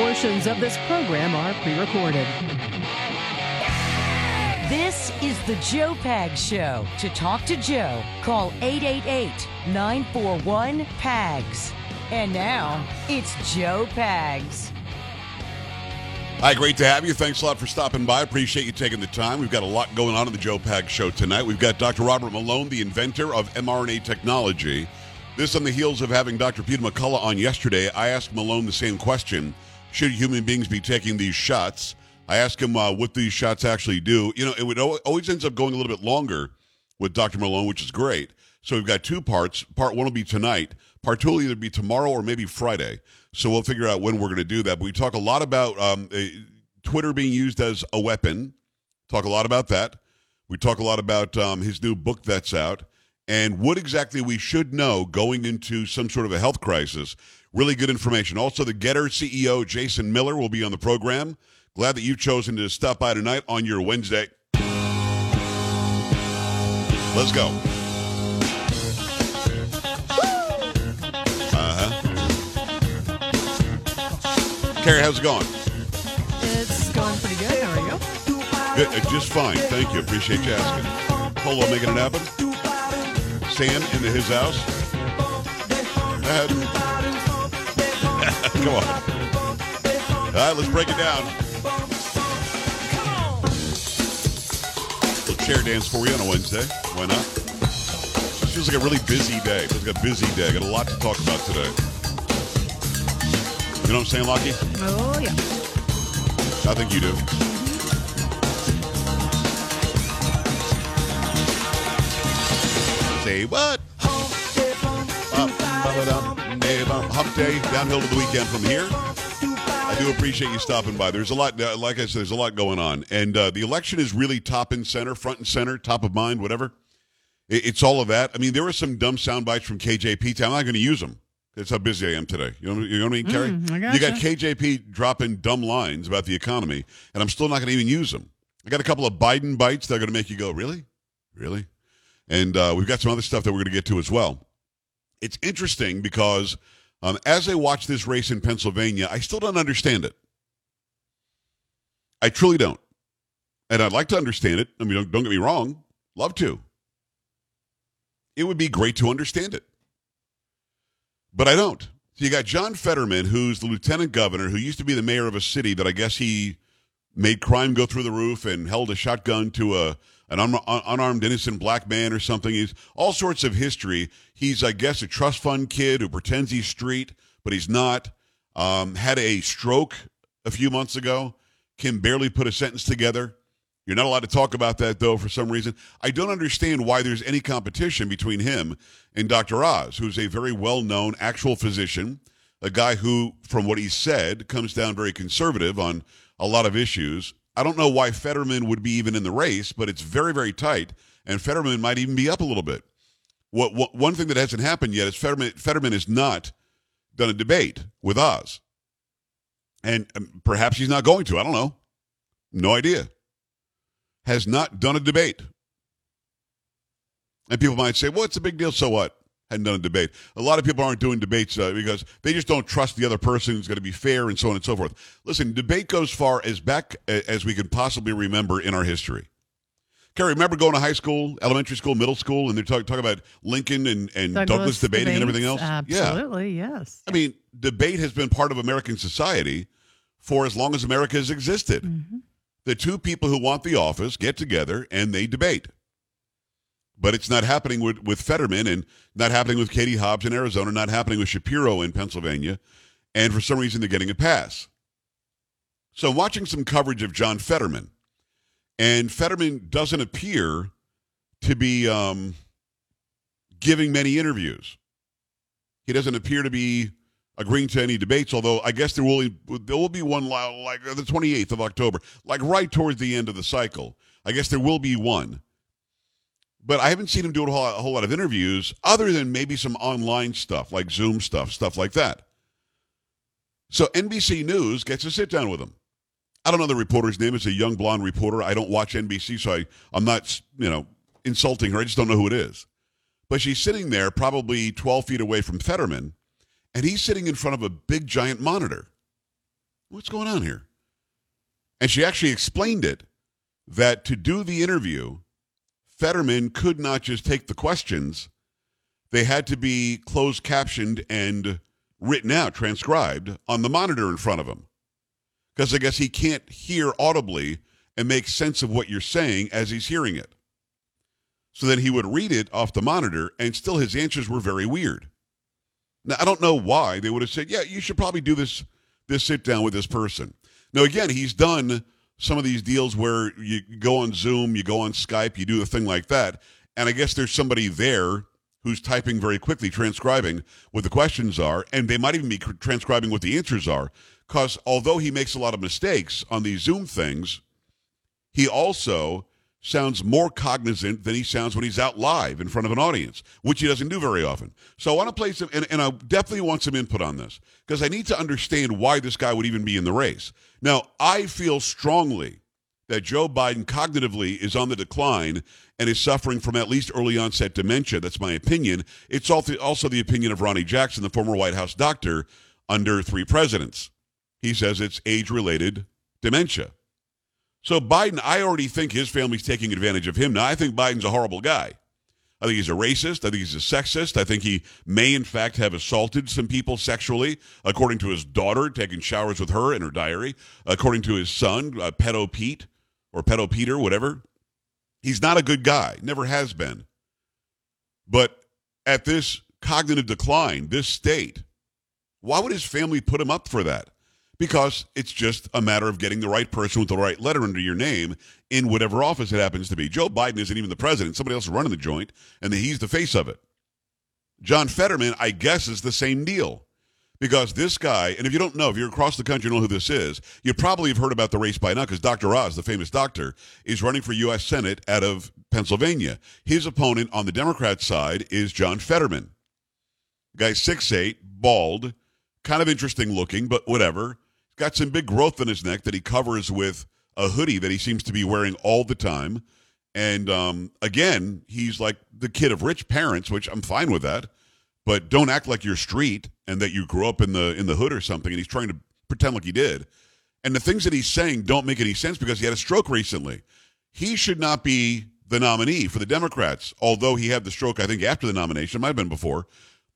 Portions of this program are pre recorded. This is the Joe Pag Show. To talk to Joe, call 888 941 PAGS. And now, it's Joe Pags. Hi, great to have you. Thanks a lot for stopping by. Appreciate you taking the time. We've got a lot going on in the Joe Pag Show tonight. We've got Dr. Robert Malone, the inventor of mRNA technology. This on the heels of having Dr. Peter McCullough on yesterday. I asked Malone the same question Should human beings be taking these shots? I asked him uh, what these shots actually do. You know, it would always ends up going a little bit longer with Dr. Malone, which is great. So we've got two parts. Part one will be tonight. Part two will either be tomorrow or maybe Friday. So we'll figure out when we're going to do that. But we talk a lot about um, Twitter being used as a weapon. Talk a lot about that. We talk a lot about um, his new book that's out and what exactly we should know going into some sort of a health crisis. Really good information. Also, the GETTR CEO, Jason Miller, will be on the program. Glad that you've chosen to stop by tonight on your Wednesday. Let's go. Uh huh. Carrie, how's it going? It's going pretty good. How are you? Good, uh, just fine. Thank you. Appreciate you asking. Polo making it happen. Sam into his house. Come on. All right, let's break it down. Little chair dance for you on a Wednesday. Why not? It Feels like a really busy day. It Feels like a busy day. Got a lot to talk about today. You know what I'm saying, Lucky? Oh, yeah. I think you do. Say what? Hump day, downhill to the weekend from here. I do appreciate you stopping by. There's a lot, uh, like I said, there's a lot going on. And uh, the election is really top and center, front and center, top of mind, whatever. It, it's all of that. I mean, there were some dumb sound bites from KJP. I'm not going to use them. That's how busy I am today. You know, you know what I mean, Carrie? Mm, I You got KJP dropping dumb lines about the economy, and I'm still not going to even use them. I got a couple of Biden bites that are going to make you go, really? Really? And uh, we've got some other stuff that we're going to get to as well. It's interesting because um, as I watch this race in Pennsylvania, I still don't understand it. I truly don't. And I'd like to understand it. I mean, don't, don't get me wrong. Love to. It would be great to understand it. But I don't. So you got John Fetterman, who's the lieutenant governor, who used to be the mayor of a city that I guess he made crime go through the roof and held a shotgun to a an un- unarmed innocent black man or something. He's all sorts of history. He's, I guess, a trust fund kid who pretends he's street, but he's not. Um, had a stroke a few months ago. Can barely put a sentence together. You're not allowed to talk about that, though, for some reason. I don't understand why there's any competition between him and Dr. Oz, who's a very well known actual physician, a guy who, from what he said, comes down very conservative on a lot of issues. I don't know why Fetterman would be even in the race, but it's very, very tight, and Fetterman might even be up a little bit. What, what one thing that hasn't happened yet is Fetterman, Fetterman has not done a debate with Oz, and um, perhaps he's not going to. I don't know, no idea. Has not done a debate, and people might say, "Well, it's a big deal." So what? Hadn't done a debate. A lot of people aren't doing debates uh, because they just don't trust the other person who's going to be fair and so on and so forth. Listen, debate goes far as back as we can possibly remember in our history. Carrie, remember going to high school, elementary school, middle school, and they're talking talk about Lincoln and, and Douglas, debating and everything else? debates, Yeah. Absolutely, yes. I mean, debate has been part of American society for as long as America has existed. Mm-hmm. The two people who want the office get together and they debate. But it's not happening with, with Fetterman and not happening with Katie Hobbs in Arizona, not happening with Shapiro in Pennsylvania. And for some reason, they're getting a pass. So I'm watching some coverage of John Fetterman. And Fetterman doesn't appear to be um, giving many interviews. He doesn't appear to be agreeing to any debates, although I guess there will there will be one like the 28th of October, like right towards the end of the cycle. I guess there will be one. But I haven't seen him do a whole, a whole lot of interviews other than maybe some online stuff like Zoom stuff, stuff like that. So NBC News gets a sit down with him. I don't know the reporter's name. It's a young blonde reporter. I don't watch NBC, so I, I'm not, you know, insulting her. I just don't know who it is. But she's sitting there, probably 12 feet away from Fetterman, and he's sitting in front of a big giant monitor. What's going on here? And she actually explained it that to do the interview, Fetterman could not just take the questions, they had to be closed captioned and written out, transcribed on the monitor in front of him. Because I guess he can't hear audibly and make sense of what you're saying as he's hearing it. So then he would read it off the monitor, and still his answers were very weird. Now I don't know why they would have said, "Yeah, you should probably do this this sit down with this person." Now again, he's done some of these deals where you go on Zoom, you go on Skype, you do a thing like that, and I guess there's somebody there who's typing very quickly, transcribing what the questions are, and they might even be transcribing what the answers are. Because although he makes a lot of mistakes on these Zoom things, he also sounds more cognizant than he sounds when he's out live in front of an audience, which he doesn't do very often. So I want to play some, and, and I definitely want some input on this because I need to understand why this guy would even be in the race. Now, I feel strongly that Joe Biden cognitively is on the decline and is suffering from at least early onset dementia. That's my opinion. It's also the opinion of Ronny Jackson, the former White House doctor under three presidents. He says it's age related dementia. So Biden, I already think his family's taking advantage of him. Now, I think Biden's a horrible guy. I think he's a racist. I think he's a sexist. I think he may, in fact, have assaulted some people sexually, according to his daughter, taking showers with her in her diary, according to his son, uh, Pedo Pete or Pedo Peter, whatever. He's not a good guy, never has been. But at this cognitive decline, this state, why would his family put him up for that? Because it's just a matter of getting the right person with the right letter under your name in whatever office it happens to be. Joe Biden isn't even the president. Somebody else is running the joint, and he's the face of it. John Fetterman, I guess, is the same deal. Because this guy, and if you don't know, if you're across the country, you know who this is, you probably have heard about the race by now because Dr. Oz, the famous doctor, is running for U.S. Senate out of Pennsylvania. His opponent on the Democrat side is John Fetterman. Guy six eight, bald, kind of interesting looking, but whatever got some big growth in his neck that he covers with a hoodie that he seems to be wearing all the time. And um, again, he's like the kid of rich parents, which I'm fine with that. But don't act like you're street and that you grew up in the in the hood or something. And he's trying to pretend like he did. And the things that he's saying don't make any sense because he had a stroke recently. He should not be the nominee for the Democrats, although he had the stroke, I think, after the nomination. Might have been before.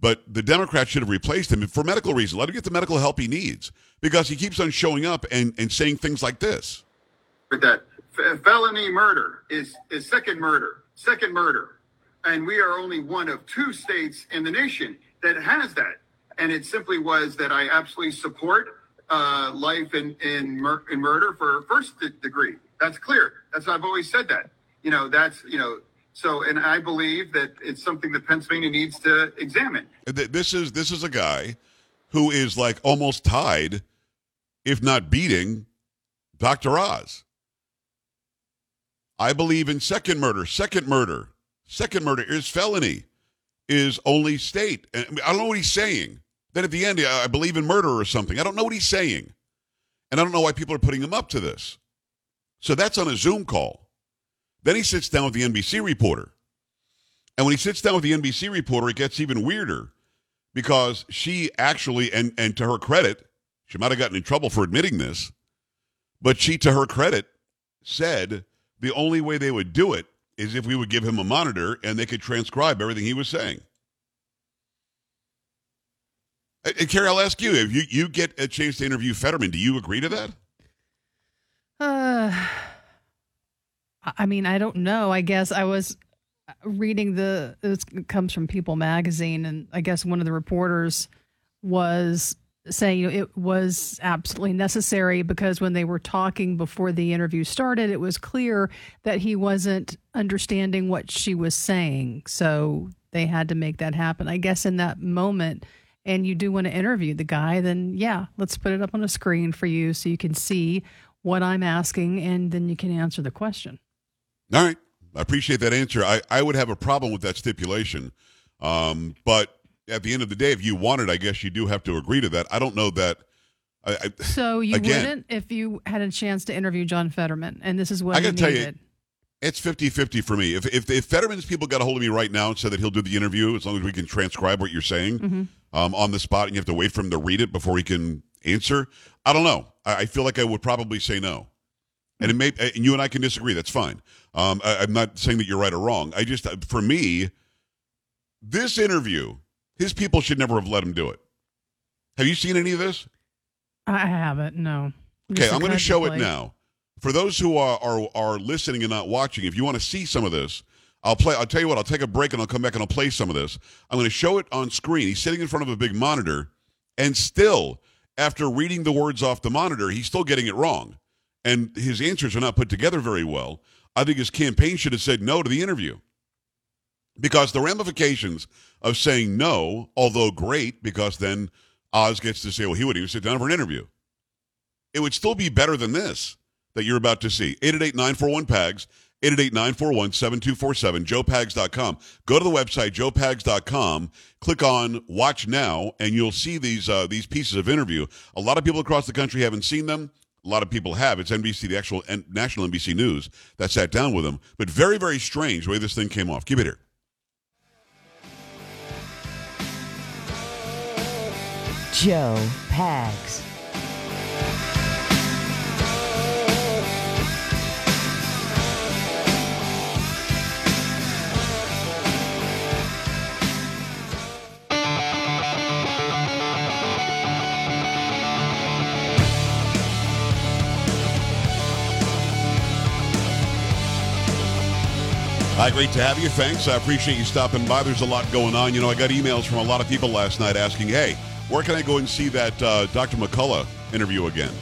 But the Democrats should have replaced him for medical reasons. Let him get the medical help he needs because he keeps on showing up and, and saying things like this. That felony murder is, is second murder, second murder. And we are only one of two states in the nation that has that. And it simply was that I absolutely support uh, life in, in, mur- in murder for first degree. That's clear. That's I've always said that. You know, that's, you know, so, and I believe that it's something that Pennsylvania needs to examine. This is this is a guy who is like almost tied, if not beating, Dr. Oz. I believe in second murder. Second murder. Second murder is felony. Is only state. I don't know what he's saying. Then at the end, I believe in murder or something. I don't know what he's saying. And I don't know why people are putting him up to this. So that's on a Zoom call. Then he sits down with the NBC reporter. And when he sits down with the NBC reporter, it gets even weirder because she actually, and, and to her credit, she might have gotten in trouble for admitting this, but she, to her credit, said the only way they would do it is if we would give him a monitor and they could transcribe everything he was saying. And Carrie, I'll ask you: If you you get a chance to interview Fetterman, do you agree to that? Uh, I mean, I don't know. I guess I was uh, reading the it comes from People magazine, and I guess one of the reporters was saying you know, it was absolutely necessary because when they were talking before the interview started, it was clear that he wasn't understanding what she was saying. So they had to make that happen. I guess in that moment, and you do want to interview the guy, then yeah, let's put it up on a screen for you so you can see what I'm asking and then you can answer the question. All right. I appreciate that answer. I, I would have a problem with that stipulation. Um, but at the end of the day, if you want it, I guess you do have to agree to that. I don't know that. I, I, So you Again- wouldn't if you had a chance to interview John Fetterman, and this is what I he gotta tell you. It's 50-50 for me. If, if if Fetterman's people got a hold of me right now and said that he'll do the interview as long as we can transcribe what you're saying Mm-hmm. um, on the spot, and you have to wait for him to read it before he can answer, I don't know. I, I feel like I would probably say no. And it may, and you and I can disagree. That's fine. Um, I, I'm not saying that you're right or wrong. I just, for me, this interview, his people should never have let him do it. Have you seen any of this? I haven't. No. Okay, I'm going to show it now. For those who are, are are listening and not watching, if you want to see some of this, I'll play. I'll tell you what. I'll take a break and I'll come back and I'll play some of this. I'm going to show it on screen. He's sitting in front of a big monitor, and still, after reading the words off the monitor, he's still getting it wrong, and his answers are not put together very well. I think his campaign should have said no to the interview because the ramifications of saying no, although great, because then Oz gets to say, well, he wouldn't even sit down for an interview. It would still be better than this that you're about to see. 888-941-PAGS, 888-941-7247, joepags.com. Go to the website, joepags.com, click on Watch Now, and you'll see these uh, these pieces of interview. A lot of people across the country haven't seen them. A lot of people have. It's NBC, the actual N- national NBC News, that sat down with him. But very, very strange the way this thing came off. Keep it here. Joe Pags. Hi, great to have you. Thanks. I appreciate you stopping by. There's a lot going on. You know, I got emails from a lot of people last night asking, hey, where can I go and see that uh, Dr. McCullough interview again?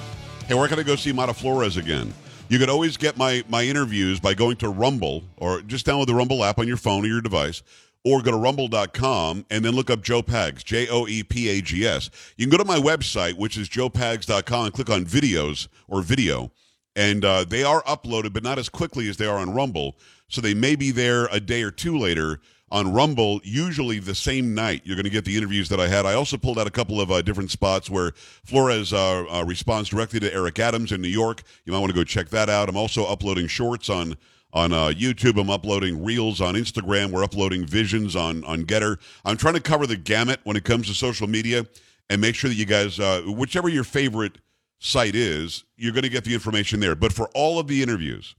Hey, where can I go see Mayra Flores again? You could always get my, my interviews by going to Rumble or just download the Rumble app on your phone or your device or go to rumble.com and then look up Joe Pags, J O E P A G S. You can go to my website, which is joepags.com, and click on videos or video and uh, they are uploaded, but not as quickly as they are on Rumble. So they may be there a day or two later on Rumble. Usually the same night, you're going to get the interviews that I had. I also pulled out a couple of uh, different spots where Flores uh, uh, responds directly to Eric Adams in New York. You might want to go check that out. I'm also uploading shorts on on uh, YouTube. I'm uploading reels on Instagram. We're uploading visions on on GETTR. I'm trying to cover the gamut when it comes to social media and make sure that you guys, uh, whichever your favorite site is, you're going to get the information there. But for all of the interviews,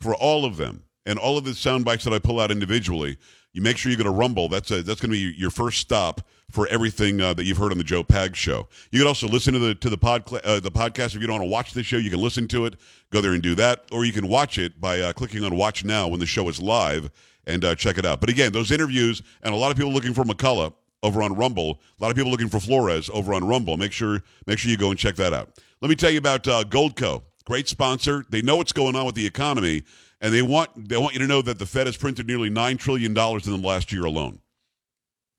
for all of them, and all of the sound bites that I pull out individually, you make sure you go to Rumble. That's a, that's going to be your first stop for everything uh, that you've heard on the Joe Pag Show. You can also listen to the to the pod uh, the podcast if you don't want to watch the show. You can listen to it, go there and do that, or you can watch it by uh, clicking on Watch Now when the show is live and uh, check it out. But again, those interviews and a lot of people looking for McCullough over on Rumble. A lot of people looking for Flores over on Rumble. Make sure make sure you go and check that out. Let me tell you about uh, Goldco. Great sponsor. They know what's going on with the economy, and they want they want you to know that the Fed has printed nearly nine trillion dollars in the last year alone.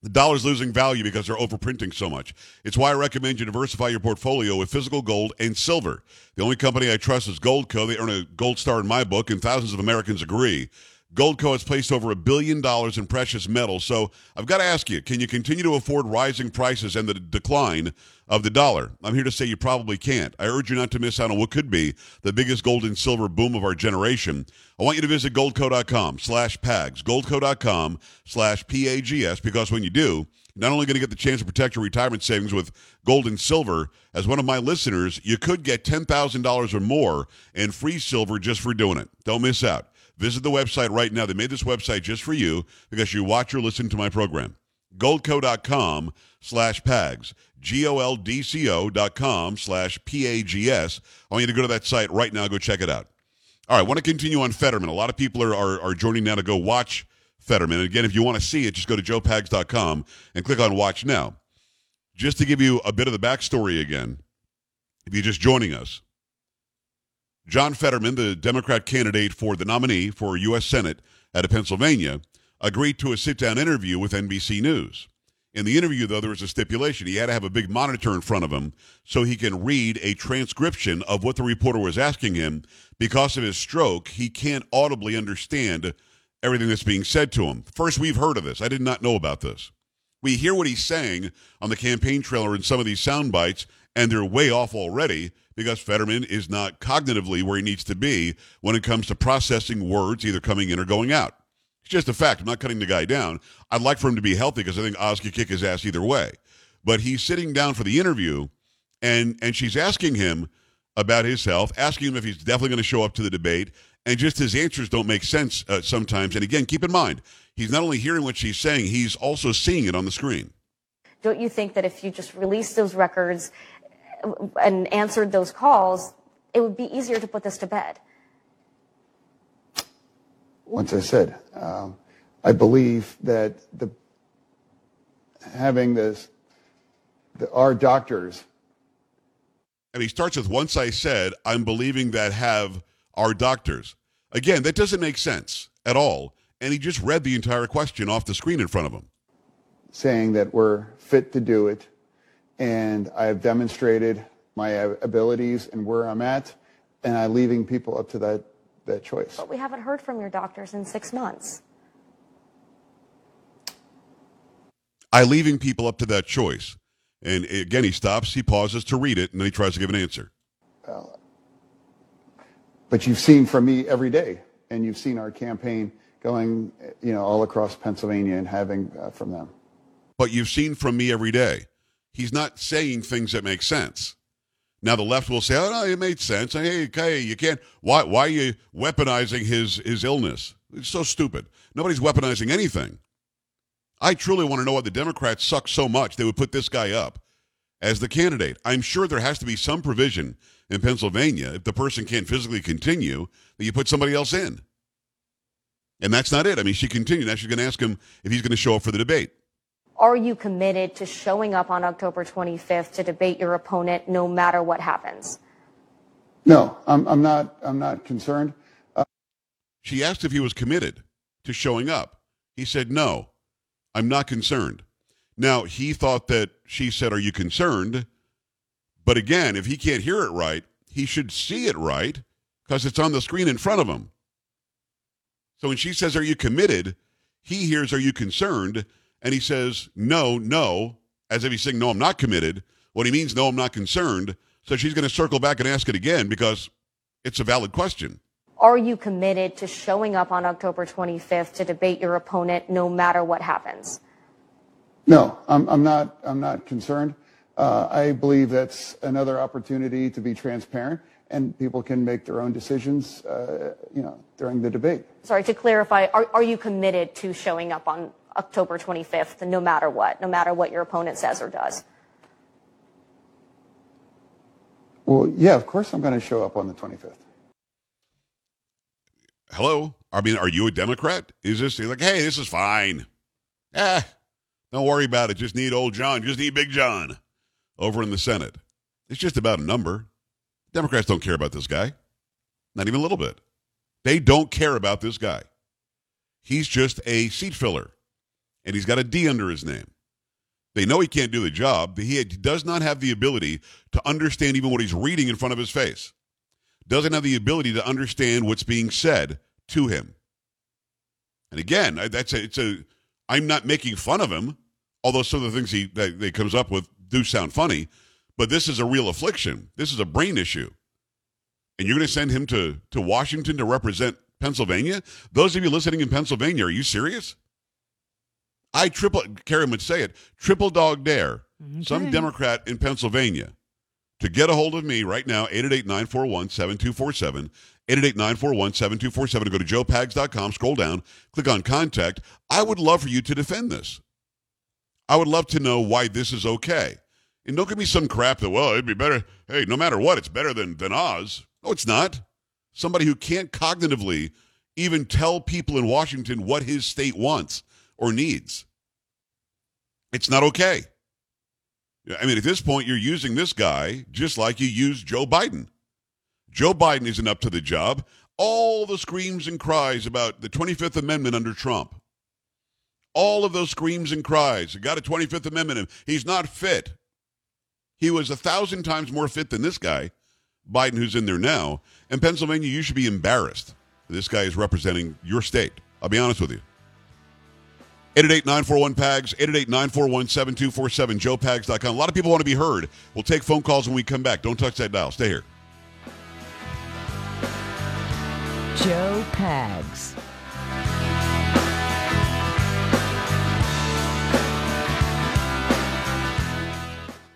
The dollar's losing value because they're overprinting so much. It's why I recommend you diversify your portfolio with physical gold and silver. The only company I trust is Goldco. They earn a gold star in my book, and thousands of Americans agree. Goldco has placed over a billion dollars in precious metals. So I've got to ask you, can you continue to afford rising prices and the decline of the dollar? I'm here to say you probably can't. I urge you not to miss out on what could be the biggest gold and silver boom of our generation. I want you to visit goldco.com slash pags, goldco.com slash P-A-G-S, because when you do, you're not only going to get the chance to protect your retirement savings with gold and silver, as one of my listeners, you could get $10,000 or more in free silver just for doing it. Don't miss out. Visit the website right now. They made this website just for you because you watch or listen to my program. Goldco.com slash PAGS. G-O-L-D-C-O dot com slash P-A-G-S. I want you to go to that site right now. Go check it out. All right, I want to continue on Fetterman. A lot of people are, are, are joining now to go watch Fetterman. And again, if you want to see it, just go to joepags.com and click on Watch Now. Just to give you a bit of the backstory again, if you're just joining us, John Fetterman, the Democrat candidate for the nominee for U.S. Senate out of Pennsylvania, agreed to a sit down interview with NBC News. In the interview, though, there was a stipulation. He had to have a big monitor in front of him so he can read a transcription of what the reporter was asking him. Because of his stroke, he can't audibly understand everything that's being said to him. First, we've heard of this. I did not know about this. We hear what he's saying on the campaign trailer in some of these sound bites, and they're way off already because Fetterman is not cognitively where he needs to be when it comes to processing words either coming in or going out. It's just a fact. I'm not cutting the guy down. I'd like for him to be healthy because I think Oz could kick his ass either way. But he's sitting down for the interview, and and she's asking him about his health, asking him if he's definitely going to show up to the debate, and just his answers don't make sense uh, sometimes. And again, keep in mind, he's not only hearing what she's saying, he's also seeing it on the screen. Don't you think that if you just release those records and answered those calls, it would be easier to put this to bed? Once I said, um, I believe that the having this, the, our doctors. And he starts with, once I said, I'm believing that have our doctors. Again, that doesn't make sense at all. And he just read the entire question off the screen in front of him. Saying that we're fit to do it and I have demonstrated my abilities and where I'm at, and I'm leaving people up to that, that choice. But we haven't heard from your doctors in six months. I leaving people up to that choice. And again, he stops, he pauses to read it, and then he tries to give an answer. Well, but you've seen from me every day, and you've seen our campaign going, you know, all across Pennsylvania and having uh, from them. But you've seen from me every day he's not saying things that make sense. Now the left will say, "Oh no, it made sense." Hey, okay, you can't. Why? Why are you weaponizing his his illness? It's so stupid. Nobody's weaponizing anything. I truly want to know why the Democrats suck so much they would put this guy up as the candidate. I'm sure there has to be some provision in Pennsylvania if the person can't physically continue that you put somebody else in. And that's not it. I mean, she continued. Now she's going to ask him if he's going to show up for the debate. Are you committed to showing up on October 25th to debate your opponent no matter what happens? No, I'm, I'm not. I'm not concerned. Uh- she asked if he was committed to showing up. He said, no, I'm not concerned. Now, he thought that she said, Are you concerned? But again, if he can't hear it right, he should see it right because it's on the screen in front of him. So when she says, Are you committed? He hears, Are you concerned? And he says, no, no, as if he's saying, no, I'm not committed. What he means, no, I'm not concerned. So she's going to circle back and ask it again because it's a valid question. Are you committed to showing up on October 25th to debate your opponent no matter what happens? No, I'm, I'm not. I'm not concerned. Uh, I believe that's another opportunity to be transparent, and people can make their own decisions, uh, you know, during the debate. Sorry to clarify. Are, are you committed to showing up on October 25th, no matter what, no matter what your opponent says or does? Well, yeah, of course I'm going to show up on the 25th. Hello? I mean, are you a Democrat? Is this like, hey, this is fine? Eh, don't worry about it. Just need old John. Just need Big John over in the Senate. It's just about a number. Democrats don't care about this guy. Not even a little bit. They don't care about this guy. He's just a seat filler and he's got a D under his name. They know he can't do the job. But he does not have the ability to understand even what he's reading in front of his face. Doesn't have the ability to understand what's being said to him. And again, that's a, it's a. I'm not making fun of him, although some of the things he that, that comes up with do sound funny. But this is a real affliction. This is a brain issue, and you're going to send him to to Washington to represent Pennsylvania. Those of you listening in Pennsylvania, are you serious? I triple, Karen would say it, triple dog dare mm-hmm. okay. some Democrat in Pennsylvania to get a hold of me right now, 888 941 7247. 888 941 7247. Go to joepags.com, scroll down, click on contact. I would love for you to defend this. I would love to know why this is okay. And don't give me some crap that, well, it'd be better. Hey, no matter what, it's better than, than Oz. No, it's not. Somebody who can't cognitively even tell people in Washington what his state wants or needs. It's not okay. I mean, at this point, you're using this guy just like you used Joe Biden. Joe Biden isn't up to the job. All the screams and cries about the 25th Amendment under Trump, All of those screams and cries. Got a 25th Amendment. He's not fit. He was a thousand times more fit than this guy, Biden, who's in there now. In Pennsylvania, you should be embarrassed. This guy is representing your state. I'll be honest with you. 888-941-PAGS, 888-941-7247, joepags.com. A lot of people want to be heard. We'll take phone calls when we come back. Don't touch that dial. Stay here. Joe Pags.